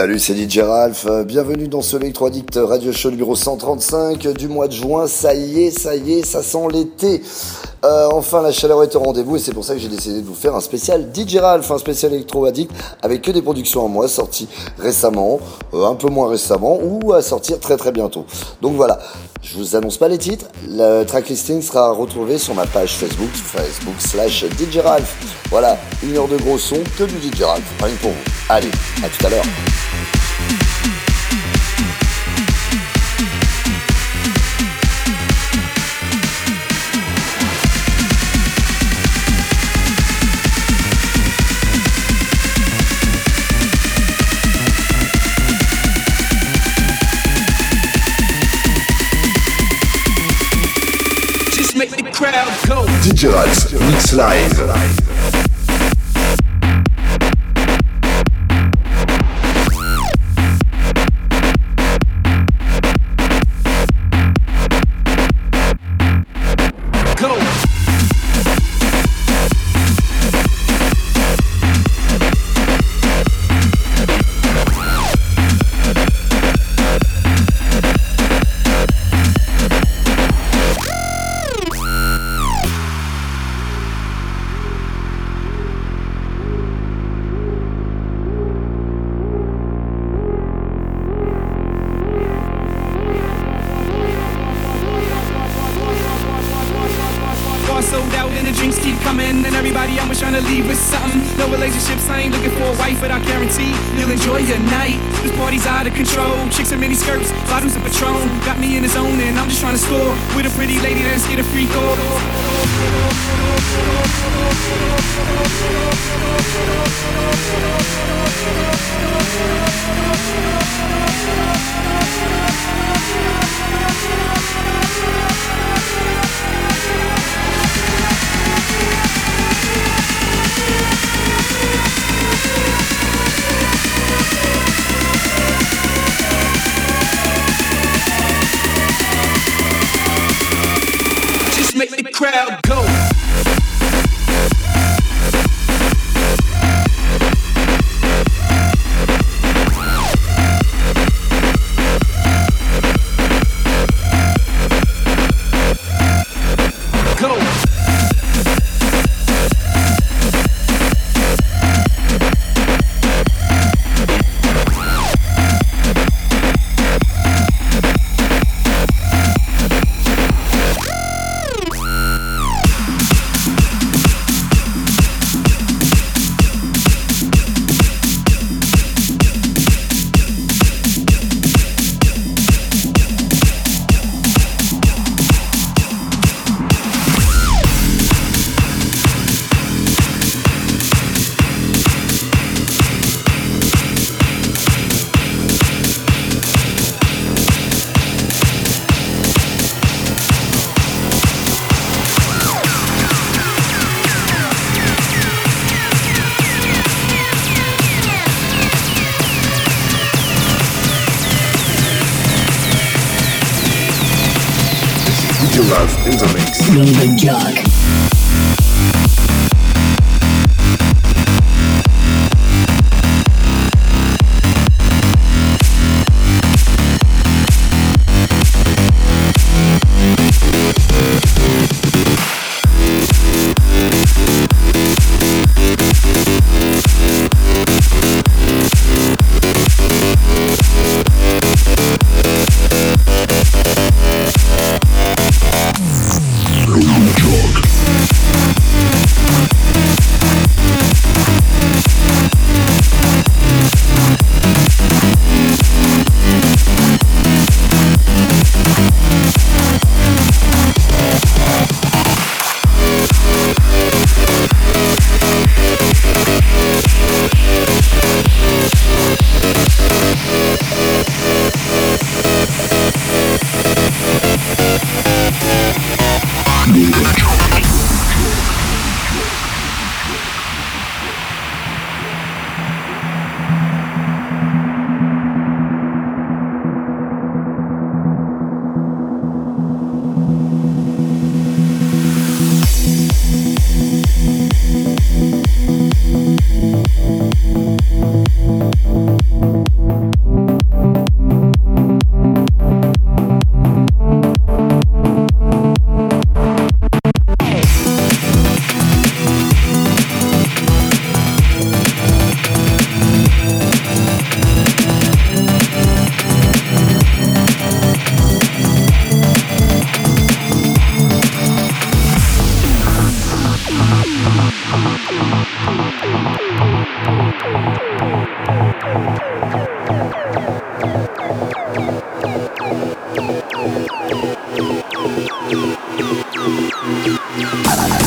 Salut, c'est DJ Ralph. Bienvenue dans ce Electro Addict Radio Show numéro 135 du mois de juin. Ça y est, ça y est, ça sent l'été. Euh, enfin, la chaleur est au rendez-vous et c'est pour ça que j'ai décidé de vous faire un spécial DJ Ralph, un spécial Electro Addict avec que des productions à moi sorties récemment, euh, un peu moins récemment ou à sortir très très bientôt. Donc voilà, je vous annonce pas les titres. Le tracklisting sera retrouvé sur ma page Facebook, Facebook slash DJ Ralph. Voilà, une heure de gros son, que du DJ Ralph. Rien pour vous. Allez, à tout à l'heure. DJ Mix Live. chicks in mini skirts, bottoms of Patron. Got me in his own, and I'm just trying to score with a pretty lady that's get a free goal. crowd Dark. Bye-bye.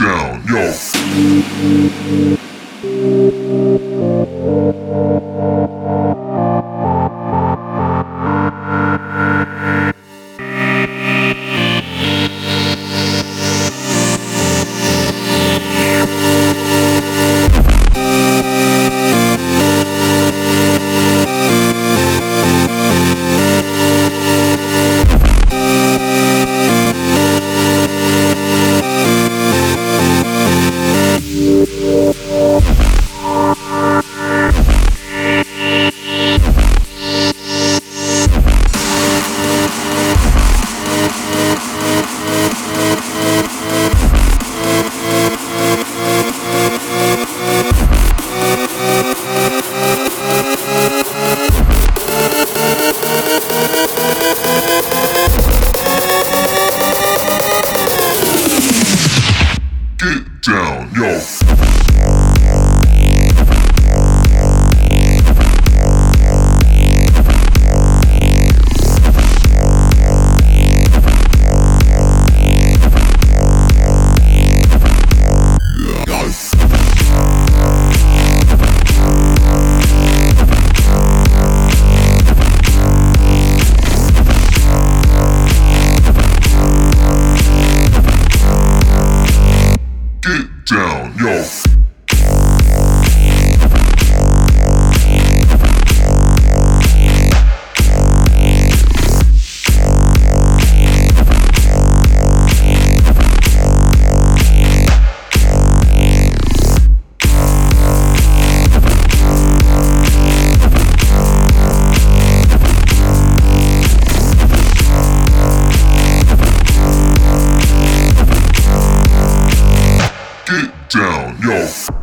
Down, yo. Down, yo.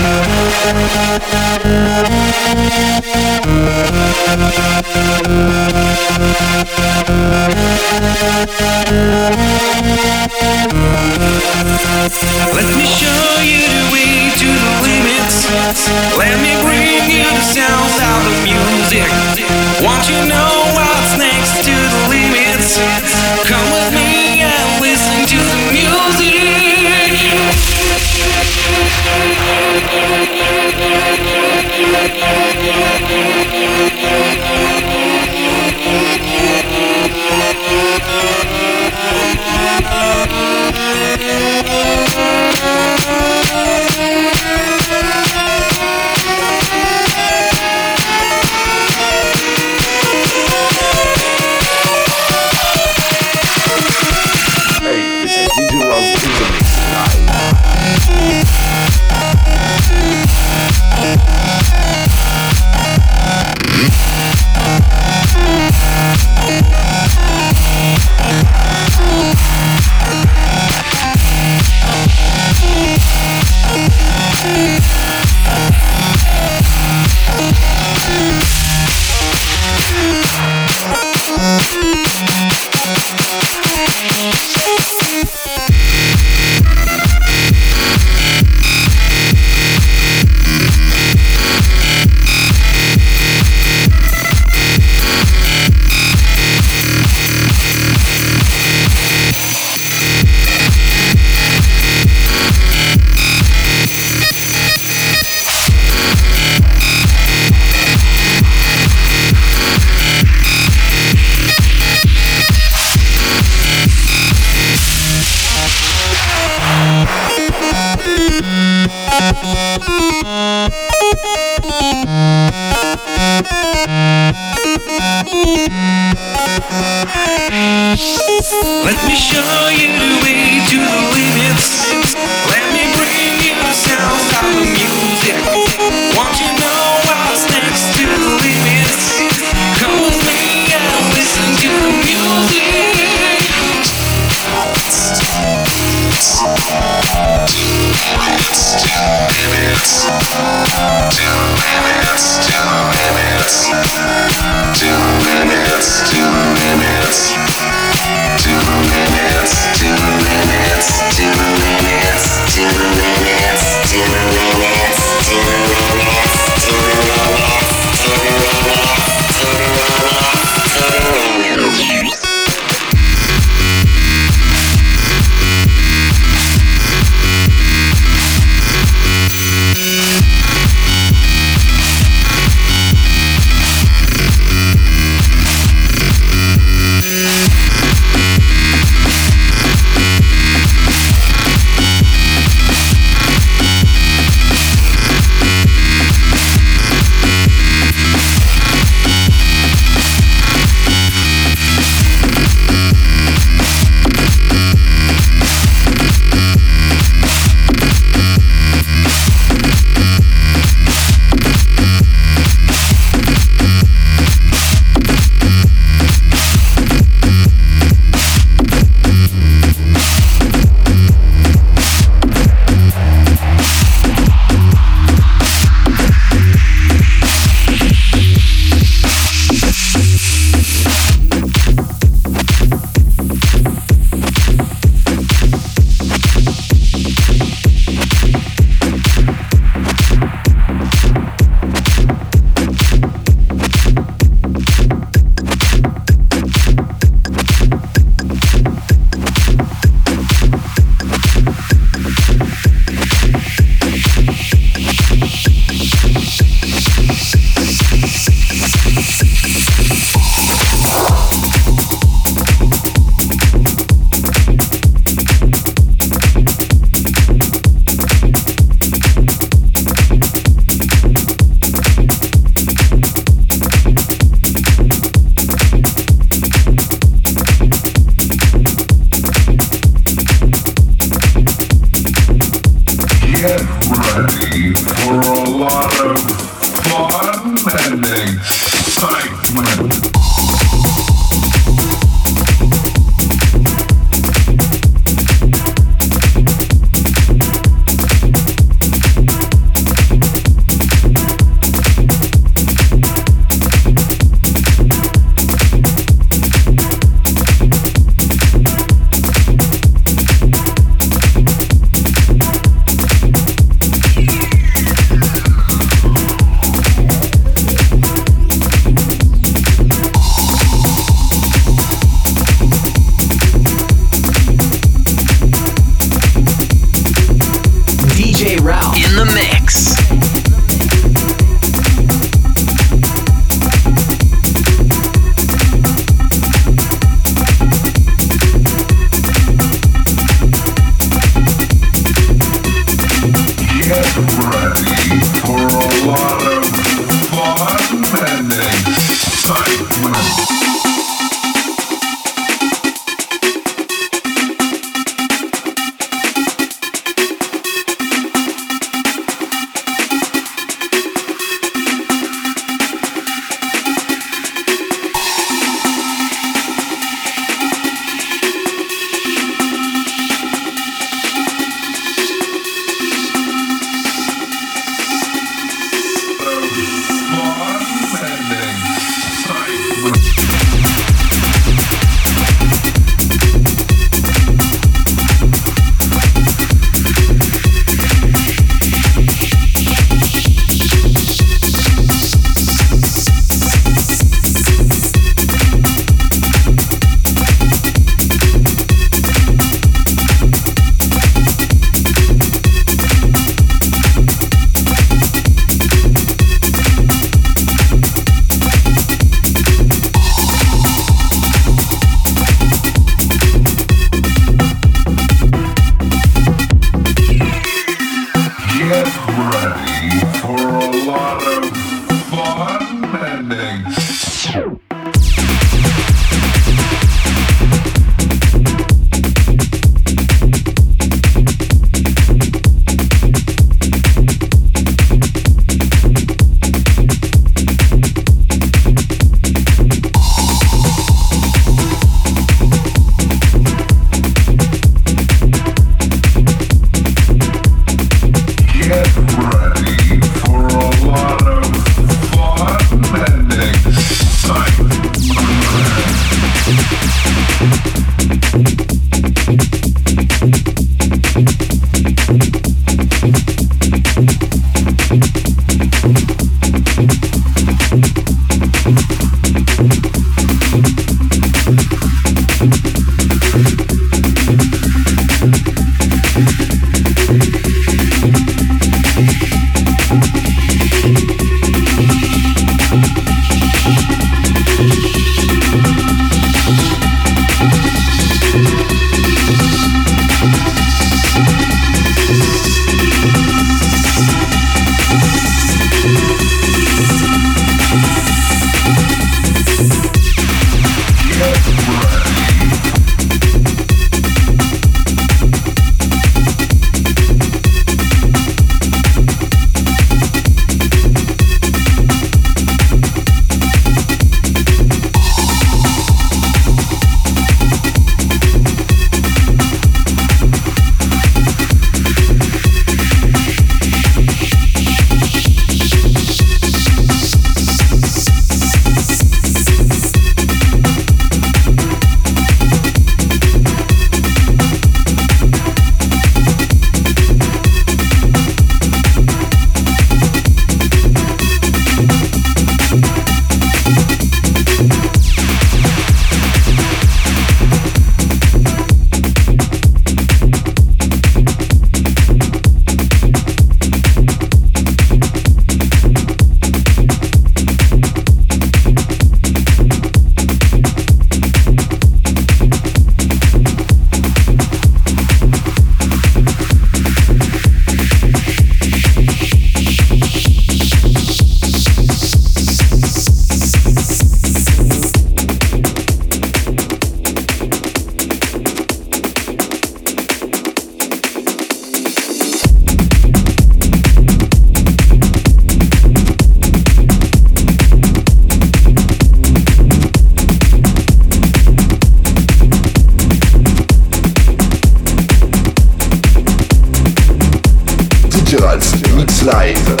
life.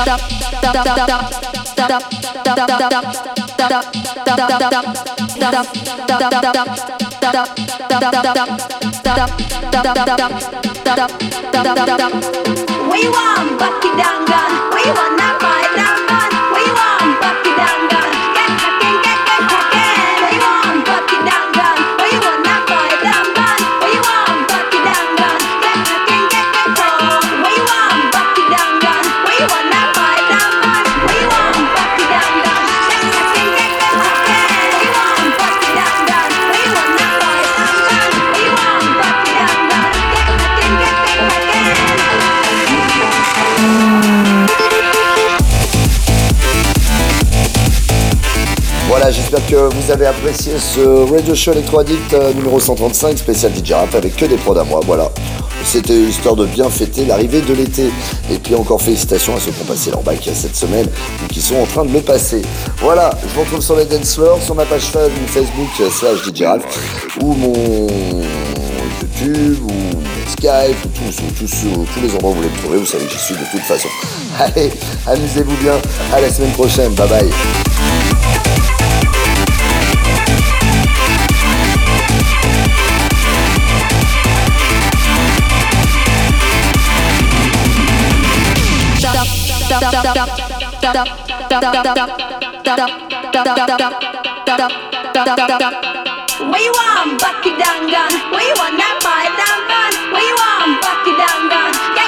We want Bucky Dangan. We want that Voilà, j'espère que vous avez apprécié ce Radio Show Electro Addict euh, numéro 135 spécial DJ Rap avec que des prods à moi. Voilà. C'était histoire de bien fêter l'arrivée de l'été. Et puis encore félicitations à ceux qui ont passé leur bac cette semaine ou qui sont en train de le passer. Voilà, je vous retrouve sur les dance floors, sur ma page Facebook euh, slash DJ ou mon YouTube ou Skype ou tous, ou tous, ou tous les endroits où vous voulez me trouver. Vous savez que j'y suis de toute façon. Allez, amusez-vous bien. À la semaine prochaine. Bye bye. We want Bucky it down gun. Want that five down gun. you want back down gun.